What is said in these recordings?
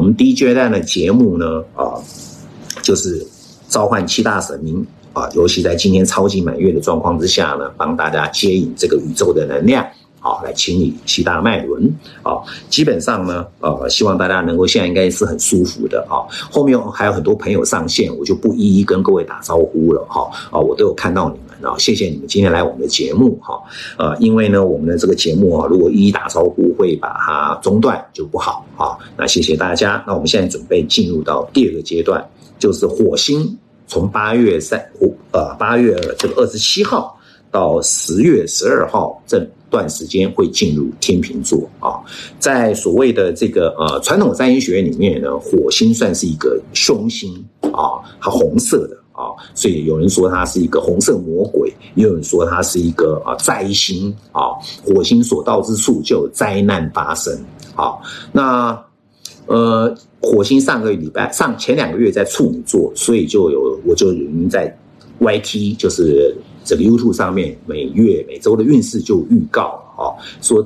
我们第一阶段的节目呢，啊，就是召唤七大神明啊，尤其在今天超级满月的状况之下呢，帮大家接引这个宇宙的能量。好，来清理七大脉轮。啊，基本上呢，呃，希望大家能够现在应该是很舒服的。啊，后面还有很多朋友上线，我就不一一跟各位打招呼了。哈，啊，我都有看到你们啊，谢谢你们今天来我们的节目。哈，呃，因为呢，我们的这个节目啊，如果一一打招呼会把它中断就不好。啊，那谢谢大家。那我们现在准备进入到第二个阶段，就是火星从八月三五，呃，八月这个二十七号到十月十二号这。段时间会进入天秤座啊，在所谓的这个呃传统占星学院里面呢，火星算是一个凶星啊，它红色的啊，所以有人说它是一个红色魔鬼，也有人说它是一个啊灾星啊，火星所到之处就有灾难发生啊。那呃，火星上个礼拜上前两个月在处女座，所以就有我就已经在 YT 就是。这个 YouTube 上面每月每周的运势就预告啊，说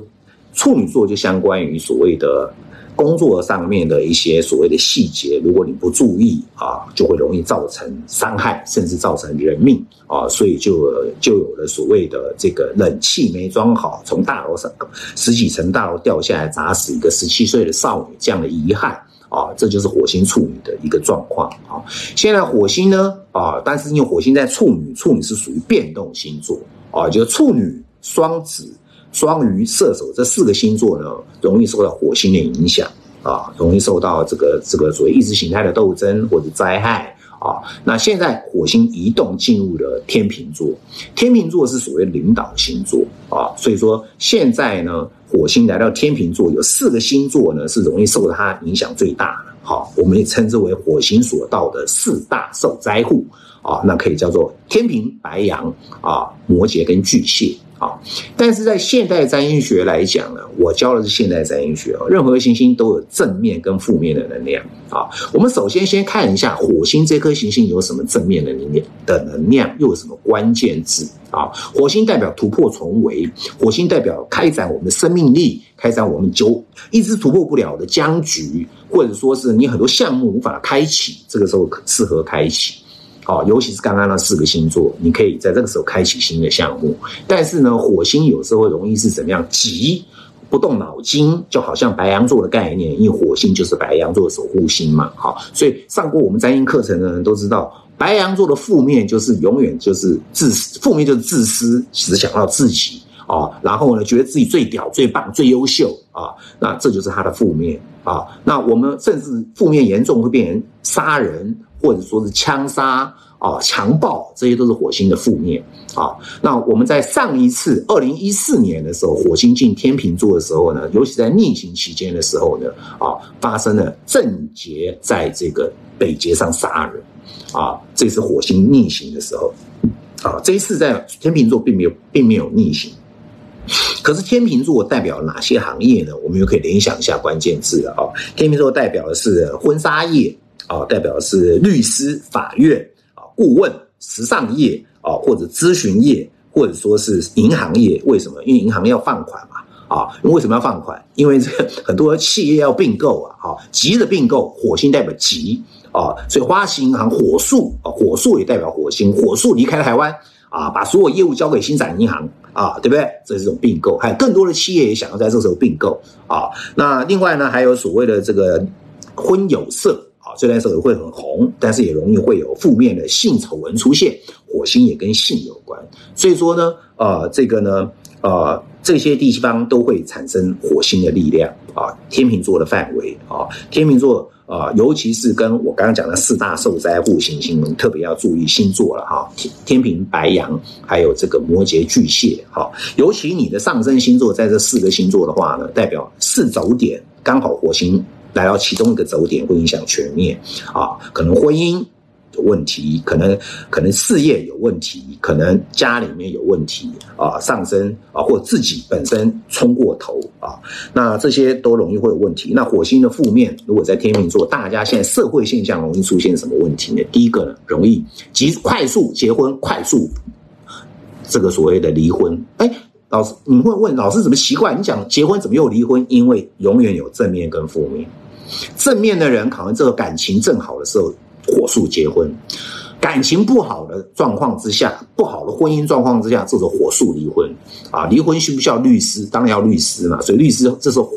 处女座就相关于所谓的工作上面的一些所谓的细节，如果你不注意啊，就会容易造成伤害，甚至造成人命啊，所以就就有了所谓的这个冷气没装好，从大楼上十几层大楼掉下来砸死一个十七岁的少女这样的遗憾。啊，这就是火星处女的一个状况啊。现在火星呢，啊，但是因为火星在处女，处女是属于变动星座啊，就是处女、双子、双鱼、射手这四个星座呢，容易受到火星的影响啊，容易受到这个这个所谓意识形态的斗争或者灾害。啊，那现在火星移动进入了天秤座，天秤座是所谓领导星座啊，所以说现在呢，火星来到天秤座，有四个星座呢是容易受它影响最大的。好，我们也称之为火星所到的四大受灾户啊，那可以叫做天平、白羊啊、摩羯跟巨蟹。啊，但是在现代占星学来讲呢，我教的是现代占星学啊，任何行星都有正面跟负面的能量啊。我们首先先看一下火星这颗行星有什么正面的能量的能量，又有什么关键字啊？火星代表突破重围，火星代表开展我们的生命力，开展我们久一直突破不了的僵局，或者说是你很多项目无法开启，这个时候适合开启。哦，尤其是刚刚那四个星座，你可以在这个时候开启新的项目。但是呢，火星有时候容易是怎么样？急，不动脑筋，就好像白羊座的概念，因为火星就是白羊座的守护星嘛。好，所以上过我们占星课程的人都知道，白羊座的负面就是永远就是自私，负面就是自私，只想到自己啊。然后呢，觉得自己最屌、最棒、最优秀啊。那这就是他的负面啊。那我们甚至负面严重会变成杀人。或者说是枪杀啊、强暴，这些都是火星的负面啊。那我们在上一次二零一四年的时候，火星进天秤座的时候呢，尤其在逆行期间的时候呢，啊，发生了正劫在这个北劫上杀人啊，这是火星逆行的时候啊。这一次在天秤座并没有并没有逆行，可是天秤座代表哪些行业呢？我们又可以联想一下关键字了啊。天秤座代表的是婚纱业。啊，代表是律师、法院啊、顾问、时尚业啊，或者咨询业，或者说是银行业。为什么？因为银行要放款嘛。啊，为什么要放款？因为这很多企业要并购啊。好，急着并购，火星代表急啊，所以花旗银行火速啊，火速也代表火星，火速离开台湾啊，把所有业务交给新展银行啊，对不对？这是一种并购，还有更多的企业也想要在这时候并购啊。那另外呢，还有所谓的这个婚有色。虽然说会很红，但是也容易会有负面的性丑闻出现。火星也跟性有关，所以说呢，呃，这个呢，呃，这些地方都会产生火星的力量啊。天秤座的范围啊，天秤座啊，尤其是跟我刚刚讲的四大受灾户行星们，特别要注意星座了哈。天天平、白羊，还有这个摩羯、巨蟹，哈，尤其你的上升星座在这四个星座的话呢，代表四轴点刚好火星。来到其中一个轴点会影响全面啊，可能婚姻有问题，可能可能事业有问题，可能家里面有问题啊，上升啊，或自己本身冲过头啊，那这些都容易会有问题。那火星的负面，如果在天秤座，大家现在社会现象容易出现什么问题呢？第一个呢，容易急快速结婚，快速这个所谓的离婚，哎。老师，你会问老师怎么奇怪？你讲结婚怎么又离婚？因为永远有正面跟负面，正面的人可能这个感情正好的时候，火速结婚；感情不好的状况之下，不好的婚姻状况之下，这种火速离婚。啊，离婚需不需要律师？当然要律师嘛。所以律师这时候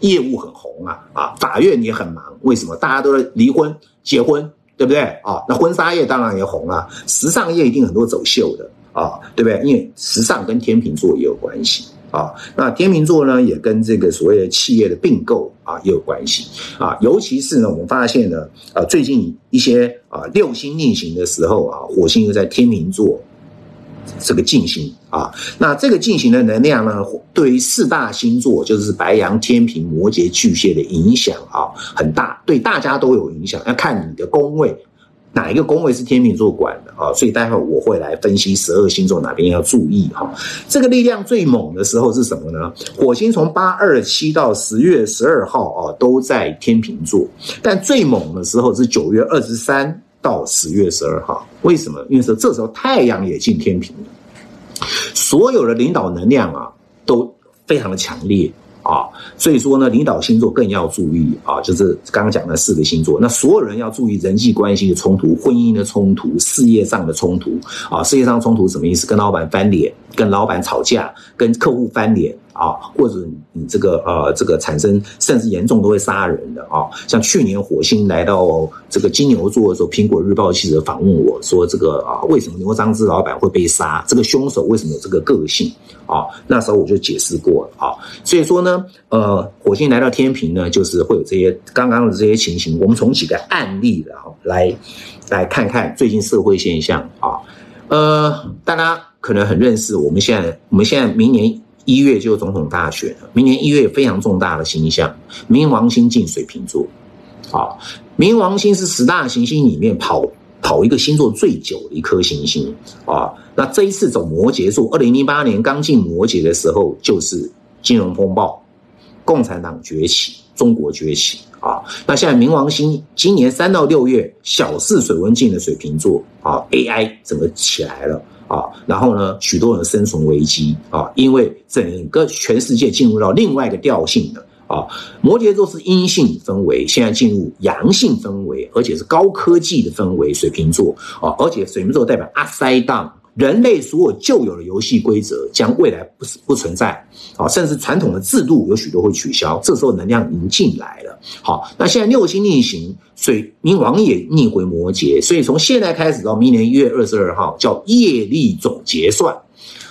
业务很红啊，啊，法院也很忙。为什么？大家都在离婚、结婚，对不对？啊，那婚纱业当然也红啊，时尚业一定很多走秀的啊，对不对？因为时尚跟天秤座也有关系。啊，那天秤座呢，也跟这个所谓的企业的并购啊也有关系啊，尤其是呢，我们发现呢，呃，最近一些啊六星逆行的时候啊，火星又在天秤座这个进行啊，那这个进行的能量呢，对于四大星座，就是白羊、天平、摩羯、巨蟹的影响啊很大，对大家都有影响，要看你的宫位。哪一个宫位是天秤座管的啊？所以待会我会来分析十二星座哪边要注意哈。这个力量最猛的时候是什么呢？火星从八二七到十月十二号啊，都在天秤座，但最猛的时候是九月二十三到十月十二号。为什么？因为说这时候太阳也进天平了，所有的领导能量啊都非常的强烈。啊，所以说呢，领导星座更要注意啊，就是刚刚讲的四个星座，那所有人要注意人际关系的冲突、婚姻的冲突、事业上的冲突啊。事业上冲突什么意思？跟老板翻脸，跟老板吵架，跟客户翻脸。啊，或者你这个呃，这个产生甚至严重都会杀人的啊。像去年火星来到这个金牛座的时候，苹果日报记者访问我说：“这个啊，为什么牛樟芝老板会被杀？这个凶手为什么有这个个性？”啊，那时候我就解释过了啊。所以说呢，呃，火星来到天平呢，就是会有这些刚刚的这些情形。我们从几个案例然后来来看看最近社会现象啊。呃，大家可能很认识，我们现在我们现在明年。一月就总统大选了，明年一月非常重大的星象，冥王星进水瓶座，啊，冥王星是十大行星里面跑跑一个星座最久的一颗行星啊。那这一次走摩羯座，二零零八年刚进摩羯的时候就是金融风暴，共产党崛起，中国崛起啊。那现在冥王星今年三到六月小试水温进的水瓶座啊，AI 整个起来了。啊，然后呢，许多人生存危机啊，因为整个全世界进入到另外一个调性的啊。摩羯座是阴性氛围，现在进入阳性氛围，而且是高科技的氛围。水瓶座啊，而且水瓶座代表 upside down。人类所有旧有的游戏规则将未来不不存在，啊，甚至传统的制度有许多会取消。这时候能量已经进来了，好，那现在六星逆行，水冥王也逆回摩羯，所以从现在开始到明年一月二十二号叫业力总结算，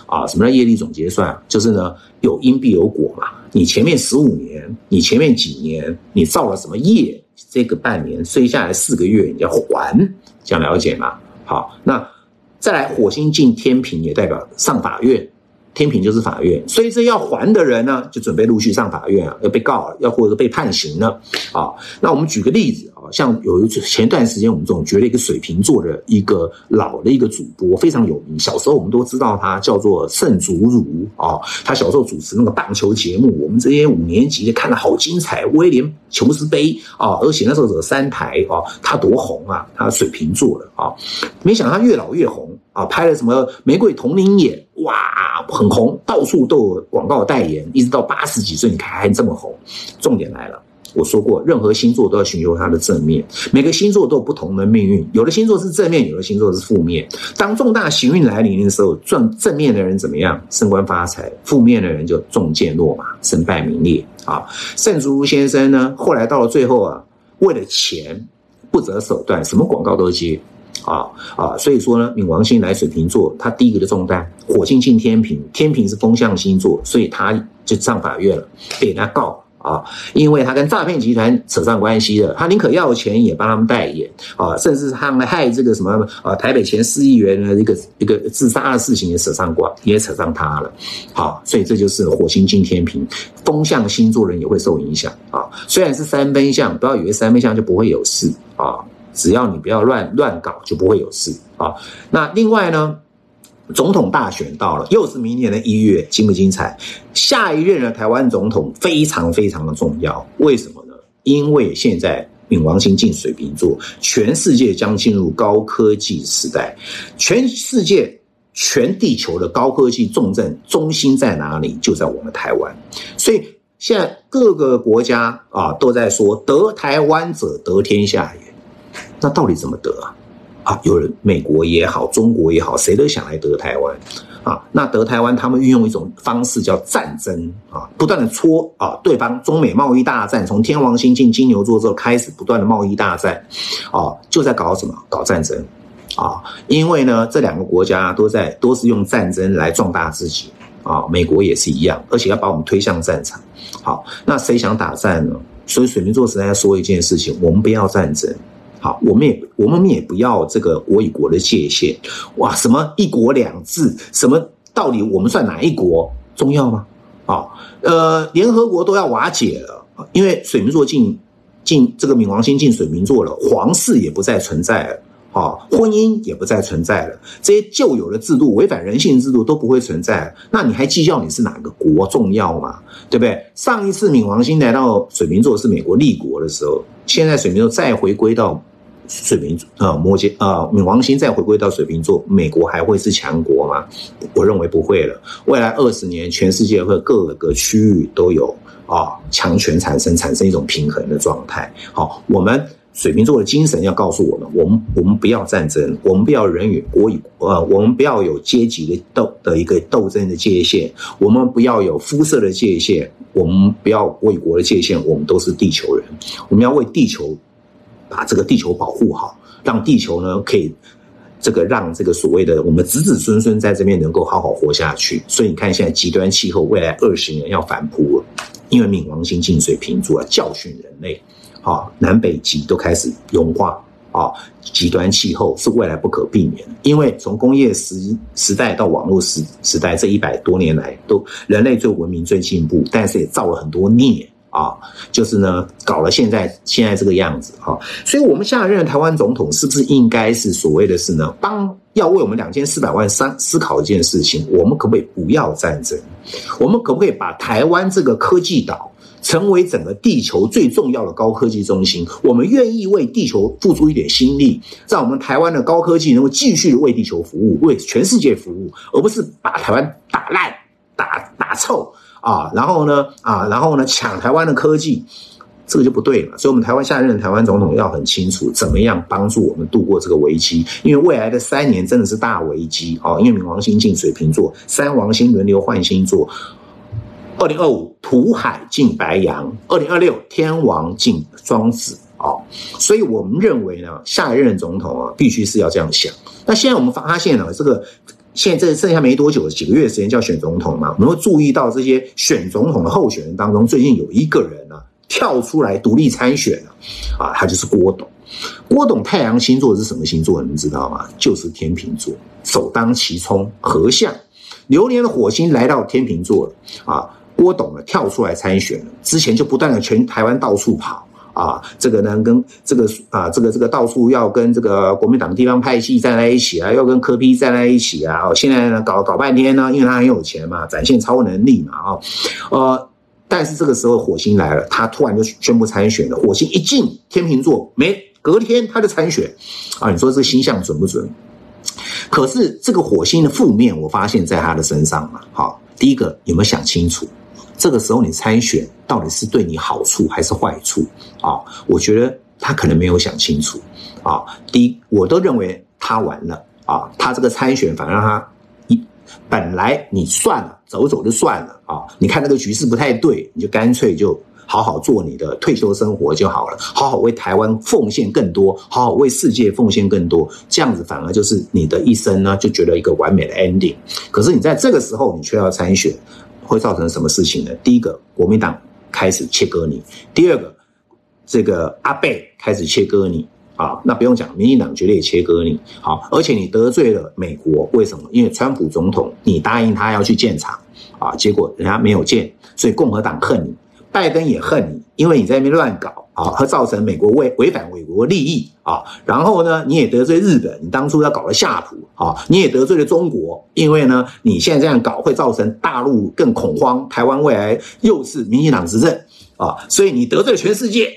啊，什么叫业力总结算？就是呢有因必有果嘛，你前面十五年，你前面几年你造了什么业，这个半年剩下来四个月你要还，这样了解吗？好，那。再来，火星进天平也代表上法院，天平就是法院，所以这要还的人呢，就准备陆续上法院啊，要被告了，要或者被判刑了啊。那我们举个例子啊，像有一次前段时间我们总觉得一个水瓶座的一个老的一个主播非常有名，小时候我们都知道他叫做盛祖儒啊，他小时候主持那个棒球节目，我们这些五年级的看的好精彩，威廉琼斯杯啊，而且那时候有三台啊，他多红啊，他水瓶座的啊，没想到他越老越红。啊，拍了什么《玫瑰同龄眼》哇，很红，到处都有广告代言，一直到八十几岁，你看还这么红。重点来了，我说过，任何星座都要寻求它的正面，每个星座都有不同的命运，有的星座是正面，有的星座是负面。当重大行运来临的时候，正正面的人怎么样？升官发财；负面的人就中箭落马，身败名裂。啊，盛竹如先生呢，后来到了最后啊，为了钱不择手段，什么广告都接。啊啊，所以说呢，冥王星来水瓶座，他第一个的重担，火星进天平，天平是风象星座，所以他就上法院了，被人家告啊，因为他跟诈骗集团扯上关系了，他宁可要钱也帮他们代言啊，甚至他们害这个什么啊，台北前四亿元的一个一个自杀的事情也扯上关，也扯上他了，好，所以这就是火星进天平，风象星座人也会受影响啊，虽然是三分相，不要以为三分相就不会有事啊。只要你不要乱乱搞，就不会有事啊。那另外呢，总统大选到了，又是明年的一月，精不精彩？下一任的台湾总统非常非常的重要，为什么呢？因为现在冥王星进水瓶座，全世界将进入高科技时代，全世界全地球的高科技重镇中心在哪里？就在我们台湾，所以现在各个国家啊都在说得台湾者得天下也，那到底怎么得啊？啊，有人美国也好，中国也好，谁都想来得台湾。啊，那得台湾，他们运用一种方式叫战争啊，不断的戳啊对方。中美贸易大战从天王星进金牛座之后开始不断的贸易大战，啊，就在搞什么？搞战争啊！因为呢，这两个国家都在都是用战争来壮大自己啊。美国也是一样，而且要把我们推向战场。好，那谁想打战呢？所以水瓶座时代说一件事情：我们不要战争。好，我们也我们也不要这个国与国的界限，哇，什么一国两制，什么到底我们算哪一国重要吗？啊，呃，联合国都要瓦解了，因为水瓶座进进这个冥王星进水瓶座了，皇室也不再存在了，啊，婚姻也不再存在了，这些旧有的制度、违反人性制度都不会存在，那你还计较你是哪个国重要吗？对不对？上一次冥王星来到水瓶座是美国立国的时候，现在水瓶座再回归到。水瓶座啊，摩羯啊，冥王星再回归到水瓶座，美国还会是强国吗？我认为不会了。未来二十年，全世界会各个区域都有啊强权产生，产生一种平衡的状态。好，我们水瓶座的精神要告诉我们：我们我们不要战争，我们不要人与国与呃，我们不要有阶级的斗的一个斗争的界限，我们不要有肤色的界限，我们不要国与国的界限，我们都是地球人，我们要为地球。把这个地球保护好，让地球呢可以这个让这个所谓的我们子子孙孙在这边能够好好活下去。所以你看，现在极端气候未来二十年要反扑了，因为冥王星进水瓶座教训人类，啊，南北极都开始融化啊，极端气候是未来不可避免的。因为从工业时时代到网络时时代这一百多年来，都人类最文明最进步，但是也造了很多孽。啊，就是呢，搞了现在现在这个样子哈，所以我们下一任台湾总统是不是应该是所谓的是呢，帮要为我们两千四百万三思考一件事情，我们可不可以不要战争？我们可不可以把台湾这个科技岛成为整个地球最重要的高科技中心？我们愿意为地球付出一点心力，让我们台湾的高科技能够继续为地球服务，为全世界服务，而不是把台湾打烂、打打臭。啊，然后呢，啊，然后呢，抢台湾的科技，这个就不对了。所以，我们台湾下一任台湾总统要很清楚，怎么样帮助我们度过这个危机。因为未来的三年真的是大危机啊！因为冥王星进水瓶座，三王星轮流换星座。二零二五土海进白羊，二零二六天王进双子啊！所以我们认为呢，下一任总统啊，必须是要这样想。那现在我们发现了这个。现在剩下没多久，几个月时间就要选总统嘛？我们会注意到这些选总统的候选人当中，最近有一个人呢跳出来独立参选了，啊，他就是郭董。郭董太阳星座是什么星座？你们知道吗？就是天秤座，首当其冲，合相。流年的火星来到天秤座了，啊，郭董呢跳出来参选了，之前就不断的全台湾到处跑。啊，这个呢，跟这个啊，这个这个到处要跟这个国民党地方派系站在一起啊，要跟柯批站在一起啊。哦，现在呢，搞搞半天呢，因为他很有钱嘛，展现超能力嘛，啊，呃，但是这个时候火星来了，他突然就宣布参选了。火星一进天秤座，没隔天他就参选，啊，你说这个星象准不准？可是这个火星的负面，我发现在他的身上嘛。好，第一个有没有想清楚？这个时候你参选到底是对你好处还是坏处啊？我觉得他可能没有想清楚啊。第一，我都认为他完了啊。他这个参选反而让他一本来你算了，走走就算了啊。你看那个局势不太对，你就干脆就好好做你的退休生活就好了，好好为台湾奉献更多，好好为世界奉献更多。这样子反而就是你的一生呢，就觉得一个完美的 ending。可是你在这个时候，你却要参选。会造成什么事情呢？第一个，国民党开始切割你；第二个，这个阿贝开始切割你啊。那不用讲，民进党绝对切割你。好，而且你得罪了美国，为什么？因为川普总统你答应他要去建厂啊，结果人家没有建，所以共和党恨你，拜登也恨你，因为你在那边乱搞。啊，和造成美国违违反美国利益啊，然后呢，你也得罪日本，你当初要搞了夏普啊，你也得罪了中国，因为呢，你现在这样搞会造成大陆更恐慌，台湾未来又是民进党执政啊，所以你得罪了全世界。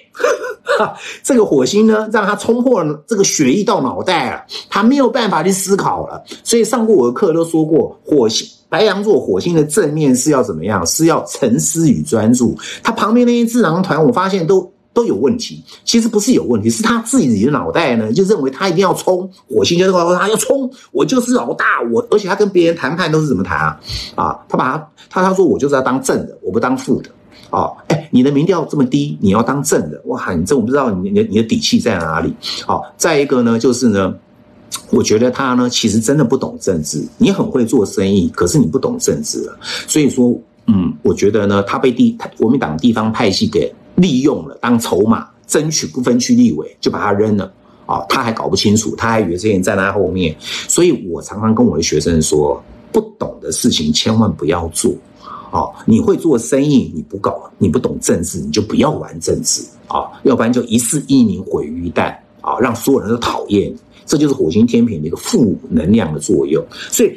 这个火星呢，让他冲破了这个血液到脑袋了，他没有办法去思考了。所以上过我的课都说过，火星白羊座火星的正面是要怎么样？是要沉思与专注。他旁边那些智囊团，我发现都都有问题。其实不是有问题，是他自己的脑袋呢，就认为他一定要冲。火星就是说他要冲，我就是老大。我而且他跟别人谈判都是怎么谈啊？啊，他把他他他说我就是要当正的，我不当副的。哦，哎，你的民调这么低，你要当正的，哇，你这我不知道你你你的底气在哪里？好，再一个呢，就是呢。我觉得他呢，其实真的不懂政治。你很会做生意，可是你不懂政治了。所以说，嗯，我觉得呢，他被地国民党地方派系给利用了，当筹码争取不分区立委，就把他扔了。啊，他还搞不清楚，他还以为这些人站在后面。所以我常常跟我的学生说，不懂的事情千万不要做。啊，你会做生意，你不搞，你不懂政治，你就不要玩政治啊，要不然就一世一名毁于一旦啊，让所有人都讨厌你。这就是火星天平的一个负能量的作用，所以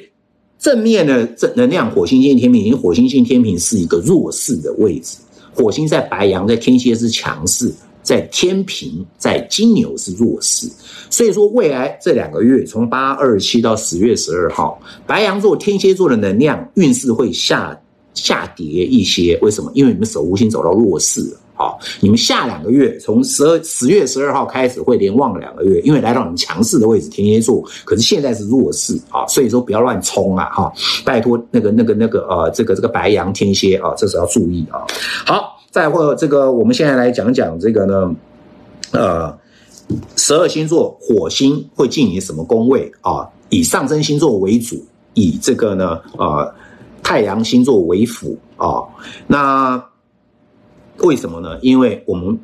正面的正能量，火星星天平，因为火星星天平是一个弱势的位置，火星在白羊，在天蝎是强势，在天平，在金牛是弱势，所以说未来这两个月，从八二七到十月十二号，白羊座、天蝎座的能量运势会下下跌一些，为什么？因为你们守护星走到弱势了。好，你们下两个月，从十二十月十二号开始会连旺两个月，因为来到你们强势的位置，天蝎座，可是现在是弱势啊，所以说不要乱冲啊，哈，拜托那个那个那个呃，这个这个白羊天蝎啊，这是要注意啊。好，再或这个，我们现在来讲讲这个呢，呃，十二星座火星会进你什么宫位啊？以上升星座为主，以这个呢，呃，太阳星座为辅啊，那。为什么呢？因为我们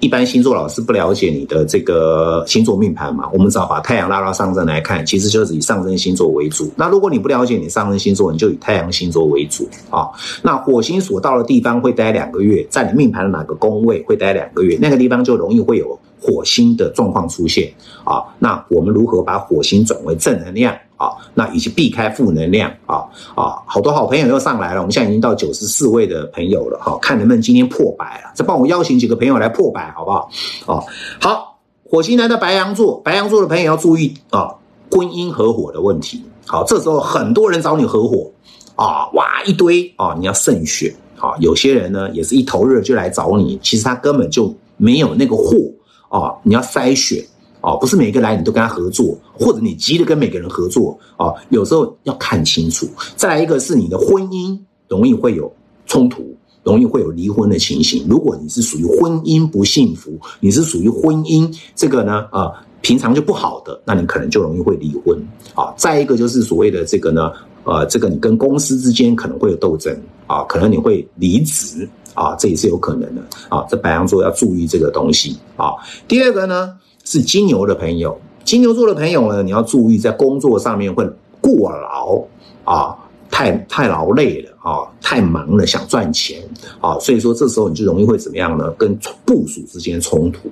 一般星座老师不了解你的这个星座命盘嘛，我们只好把太阳拉到上升来看，其实就是以上升星座为主。那如果你不了解你上升星座，你就以太阳星座为主啊。那火星所到的地方会待两个月，在你命盘的哪个宫位会待两个月，那个地方就容易会有火星的状况出现啊。那我们如何把火星转为正能量？啊，那以及避开负能量啊啊，好多好朋友又上来了，我们现在已经到九十四位的朋友了哈，看能不能今天破百了，再帮我邀请几个朋友来破百，好不好？哦，好，火星来到白羊座，白羊座的朋友要注意啊，婚姻合伙的问题。好，这时候很多人找你合伙啊，哇一堆啊，你要慎选啊。有些人呢也是一头热就来找你，其实他根本就没有那个货啊，你要筛选。哦，不是每个来你都跟他合作，或者你急着跟每个人合作哦，有时候要看清楚。再来一个是你的婚姻容易会有冲突，容易会有离婚的情形。如果你是属于婚姻不幸福，你是属于婚姻这个呢啊，平常就不好的，那你可能就容易会离婚啊。再一个就是所谓的这个呢，呃，这个你跟公司之间可能会有斗争啊，可能你会离职啊，这也是有可能的啊。这白羊座要注意这个东西啊。第二个呢？是金牛的朋友，金牛座的朋友呢，你要注意在工作上面会过劳啊，太太劳累了啊，太忙了，想赚钱啊，所以说这时候你就容易会怎么样呢？跟部署之间冲突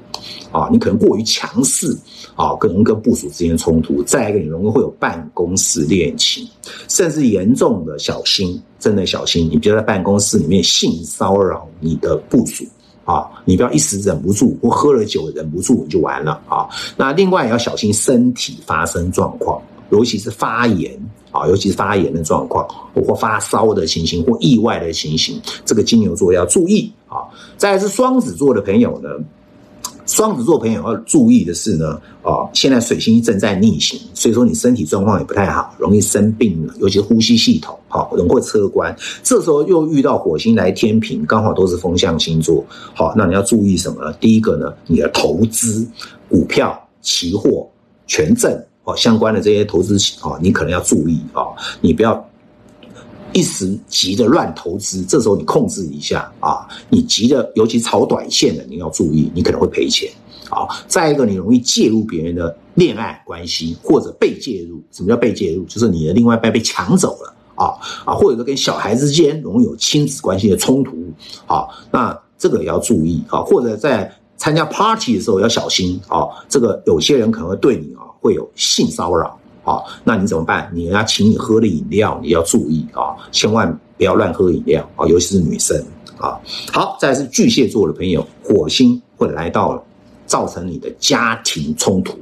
啊，你可能过于强势啊，可能跟部署之间冲突。再一个，你容易会有办公室恋情，甚至严重的小心，真的小心，你别在办公室里面性骚扰你的部署。啊，你不要一时忍不住，或喝了酒忍不住就完了啊。那另外也要小心身体发生状况，尤其是发炎啊，尤其是发炎的状况，或发烧的情形，或意外的情形，这个金牛座要注意啊。再是双子座的朋友呢。双子座朋友要注意的是呢，哦，现在水星正在逆行，所以说你身体状况也不太好，容易生病了，尤其呼吸系统，好，容易车关。这时候又遇到火星来天平，刚好都是风象星座，好，那你要注意什么？第一个呢，你的投资、股票、期货、权证，哦，相关的这些投资，哦，你可能要注意啊，你不要。一时急着乱投资，这时候你控制一下啊！你急的，尤其炒短线的，你要注意，你可能会赔钱啊！再一个，你容易介入别人的恋爱关系，或者被介入。什么叫被介入？就是你的另外一半被抢走了啊啊！或者说跟小孩之间容易有亲子关系的冲突啊，那这个也要注意啊！或者在参加 party 的时候要小心啊！这个有些人可能会对你啊会有性骚扰。好，那你怎么办？你要请你喝的饮料，你要注意啊，千万不要乱喝饮料啊，尤其是女生啊。好，再来是巨蟹座的朋友，火星会来到了，造成你的家庭冲突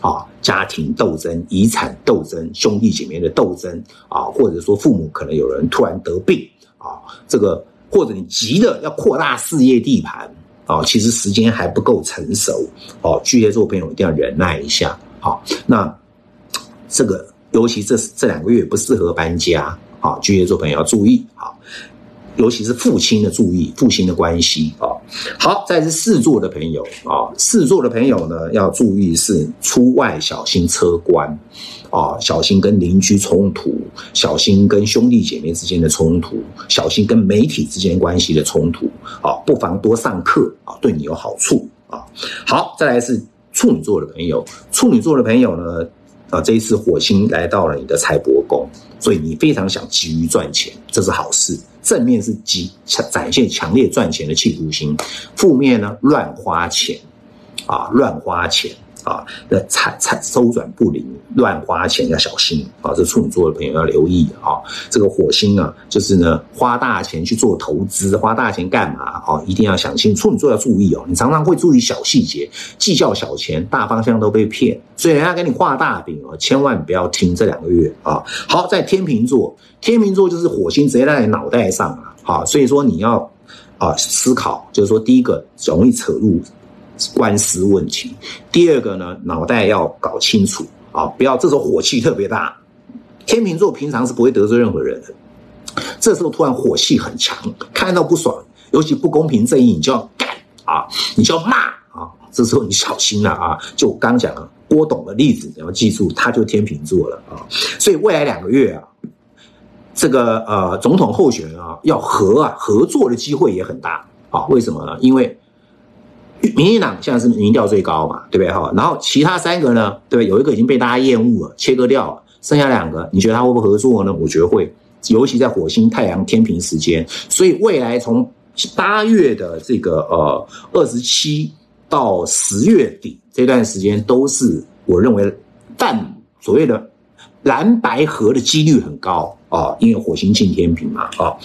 啊，家庭斗争、遗产斗争、兄弟姐妹的斗争啊，或者说父母可能有人突然得病啊，这个或者你急的要扩大事业地盘啊，其实时间还不够成熟哦。巨蟹座朋友一定要忍耐一下，好，那这个尤其这这两个月不适合搬家啊，巨蟹座朋友要注意好。尤其是父亲的注意，父亲的关系啊。好，再是四座的朋友啊，四座的朋友呢要注意是出外小心车关啊，小心跟邻居冲突，小心跟兄弟姐妹之间的冲突，小心跟媒体之间关系的冲突啊，不妨多上课啊，对你有好处啊。好，再来是处女座的朋友，处女座的朋友呢啊，这一次火星来到了你的财帛宫，所以你非常想急于赚钱，这是好事。正面是极强展现强烈赚钱的企图心，负面呢乱花钱，啊乱花钱啊，那财财周转不灵，乱花钱要小心啊！这处女座的朋友要留意啊！这个火星啊，就是呢花大钱去做投资，花大钱干嘛啊？一定要想清楚，处女座要注意哦！你常常会注意小细节，计较小钱，大方向都被骗，所以人家给你画大饼哦，千万不要听这两个月啊！好，在天秤座。天秤座就是火星直接在你脑袋上啊，好，所以说你要啊思考，就是说第一个容易扯入官司问题，第二个呢脑袋要搞清楚啊，不要这时候火气特别大。天秤座平常是不会得罪任何人的，这时候突然火气很强，看到不爽，尤其不公平正义，你就要干啊，你就要骂啊，这时候你小心了啊，就我刚讲了郭董的例子，你要记住，他就天秤座了啊，所以未来两个月啊。这个呃，总统候选人啊，要合啊，合作的机会也很大啊。为什么呢？因为民进党现在是民调最高嘛，对不对哈？然后其他三个呢，对不对？有一个已经被大家厌恶了，切割掉了，剩下两个，你觉得他会不会合作呢？我觉得会，尤其在火星、太阳、天平时间，所以未来从八月的这个呃二十七到十月底这段时间，都是我认为但所谓的蓝白合的几率很高。啊，因为火星进天平嘛，啊，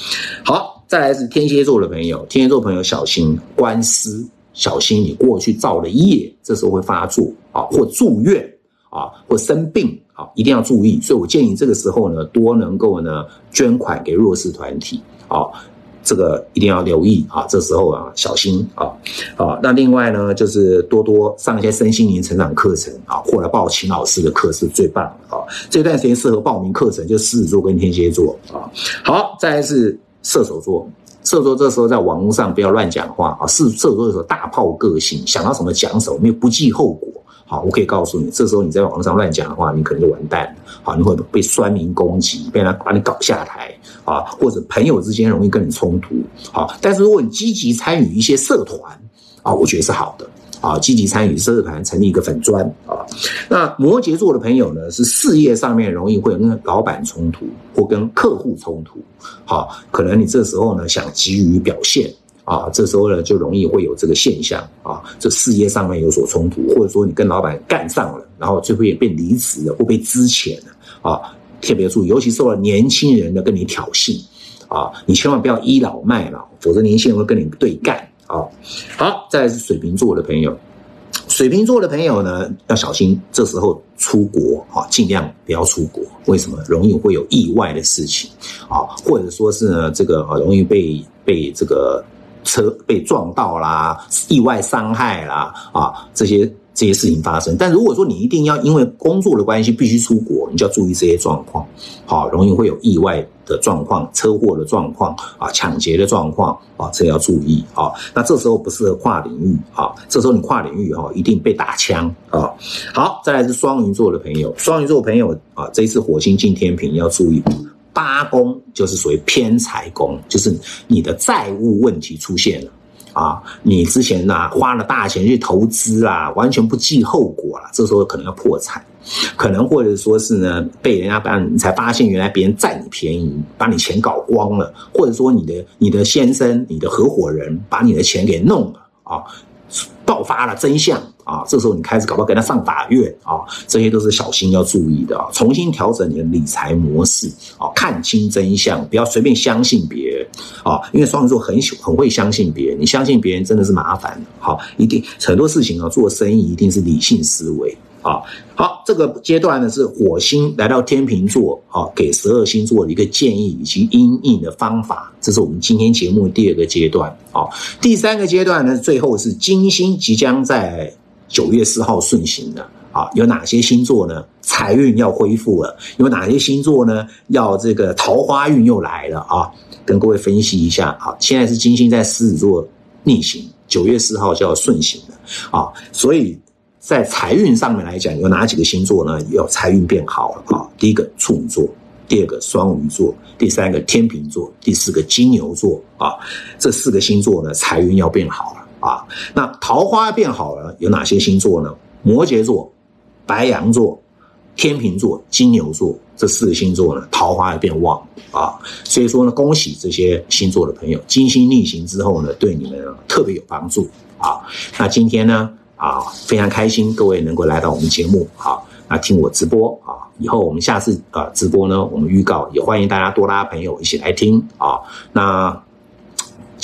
好，再来是天蝎座的朋友，天蝎座朋友小心官司，小心你过去造的业，这时候会发作啊，或住院啊，或生病啊，一定要注意。所以我建议这个时候呢，多能够呢捐款给弱势团体啊。这个一定要留意啊！这时候啊，小心啊！啊，那另外呢，就是多多上一些身心灵成长课程啊，或者报秦老师的课是最棒的啊！这段时间适合报名课程，就狮子座跟天蝎座啊。好，再来是射手座，射手座这时候在网络上不要乱讲话啊！是射手座的时候大炮个性，想到什么讲什么，没有不计后果。好，我可以告诉你，这时候你在网络上乱讲的话，你可能就完蛋了。好，你会被酸民攻击，被他把你搞下台啊，或者朋友之间容易跟你冲突。好，但是如果你积极参与一些社团啊，我觉得是好的啊，积极参与社团，成立一个粉砖啊。那摩羯座的朋友呢，是事业上面容易会有跟老板冲突，或跟客户冲突。好，可能你这时候呢，想急于表现。啊，这时候呢就容易会有这个现象啊，这事业上面有所冲突，或者说你跟老板干上了，然后最后也被离职了或被资遣了啊，特别注意，尤其受到年轻人的跟你挑衅啊，你千万不要倚老卖老，否则年轻人会跟你对干啊。好，再来是水瓶座的朋友，水瓶座的朋友呢要小心，这时候出国啊，尽量不要出国，为什么？容易会有意外的事情啊，或者说是呢这个容易被被这个。车被撞到啦，意外伤害啦，啊，这些这些事情发生。但如果说你一定要因为工作的关系必须出国，你就要注意这些状况，好，容易会有意外的状况、车祸的状况啊、抢劫的状况啊，这要注意啊。那这时候不适合跨领域啊，这时候你跨领域哈，一定被打枪啊。好，再来是双鱼座的朋友，双鱼座朋友啊，这一次火星进天平要注意。八宫就是属于偏财宫，就是你的债务问题出现了啊！你之前呢花了大钱去投资啊，完全不计后果了，这时候可能要破产，可能或者说是呢被人家把你才发现原来别人占你便宜，把你钱搞光了，或者说你的你的先生、你的合伙人把你的钱给弄了啊，爆发了真相。啊，这时候你开始搞不好跟他上法院啊，这些都是小心要注意的啊。重新调整你的理财模式啊，看清真相，不要随便相信别人啊。因为双鱼座很喜很会相信别人，你相信别人真的是麻烦。好，一定很多事情啊，做生意一定是理性思维。啊。好，这个阶段呢是火星来到天秤座，啊，给十二星座的一个建议以及应应的方法。这是我们今天节目第二个阶段。啊，第三个阶段呢，最后是金星即将在九月四号顺行的。啊，有哪些星座呢？财运要恢复了。有哪些星座呢？要这个桃花运又来了啊！跟各位分析一下。啊，现在是金星在狮子座逆行，九月四号就要顺行了。啊，所以。在财运上面来讲，有哪几个星座呢？要财运变好了啊！第一个处女座，第二个双鱼座，第三个天秤座，第四个金牛座啊！这四个星座呢，财运要变好了啊！那桃花变好了，有哪些星座呢？摩羯座、白羊座、天秤座、金牛座这四个星座呢，桃花要变旺啊！所以说呢，恭喜这些星座的朋友，金星逆行之后呢，对你们特别有帮助啊！那今天呢？啊，非常开心各位能够来到我们节目，啊，那听我直播啊。以后我们下次啊直播呢，我们预告也欢迎大家多拉朋友一起来听啊。那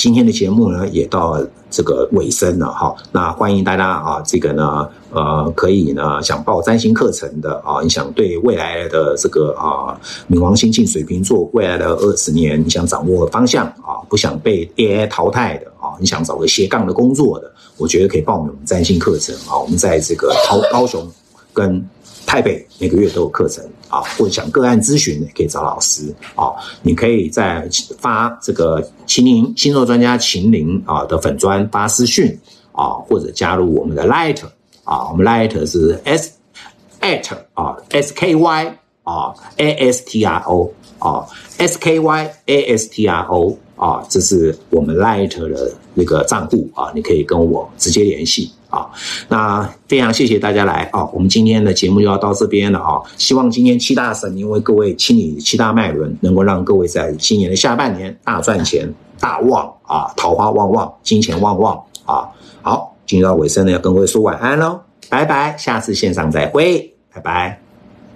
今天的节目呢也到这个尾声了哈。那欢迎大家啊，这个呢呃可以呢想报占星课程的啊，你想对未来的这个啊冥王星进水瓶座未来的二十年你想掌握方向啊，不想被 AI 淘汰的啊，你想找个斜杠的工作的。我觉得可以报名我们占星课程啊，我们在这个高高雄跟台北每个月都有课程啊，或者想个案咨询也可以找老师啊。你可以在发这个秦林星座专家秦林啊的粉砖发私讯啊，或者加入我们的 Light 啊，我们 Light 是 S at 啊 S K Y 啊 A S T R O 啊 S K Y A S T R O 啊，这是我们 Light 的。那个账户啊，你可以跟我直接联系啊。那非常谢谢大家来啊，我们今天的节目就要到这边了啊。希望今天七大神明为各位清理七大脉轮，能够让各位在今年的下半年大赚钱、大旺啊，桃花旺旺，金钱旺旺啊。好，进入到尾声呢，要跟各位说晚安喽，拜拜，下次线上再会，拜拜。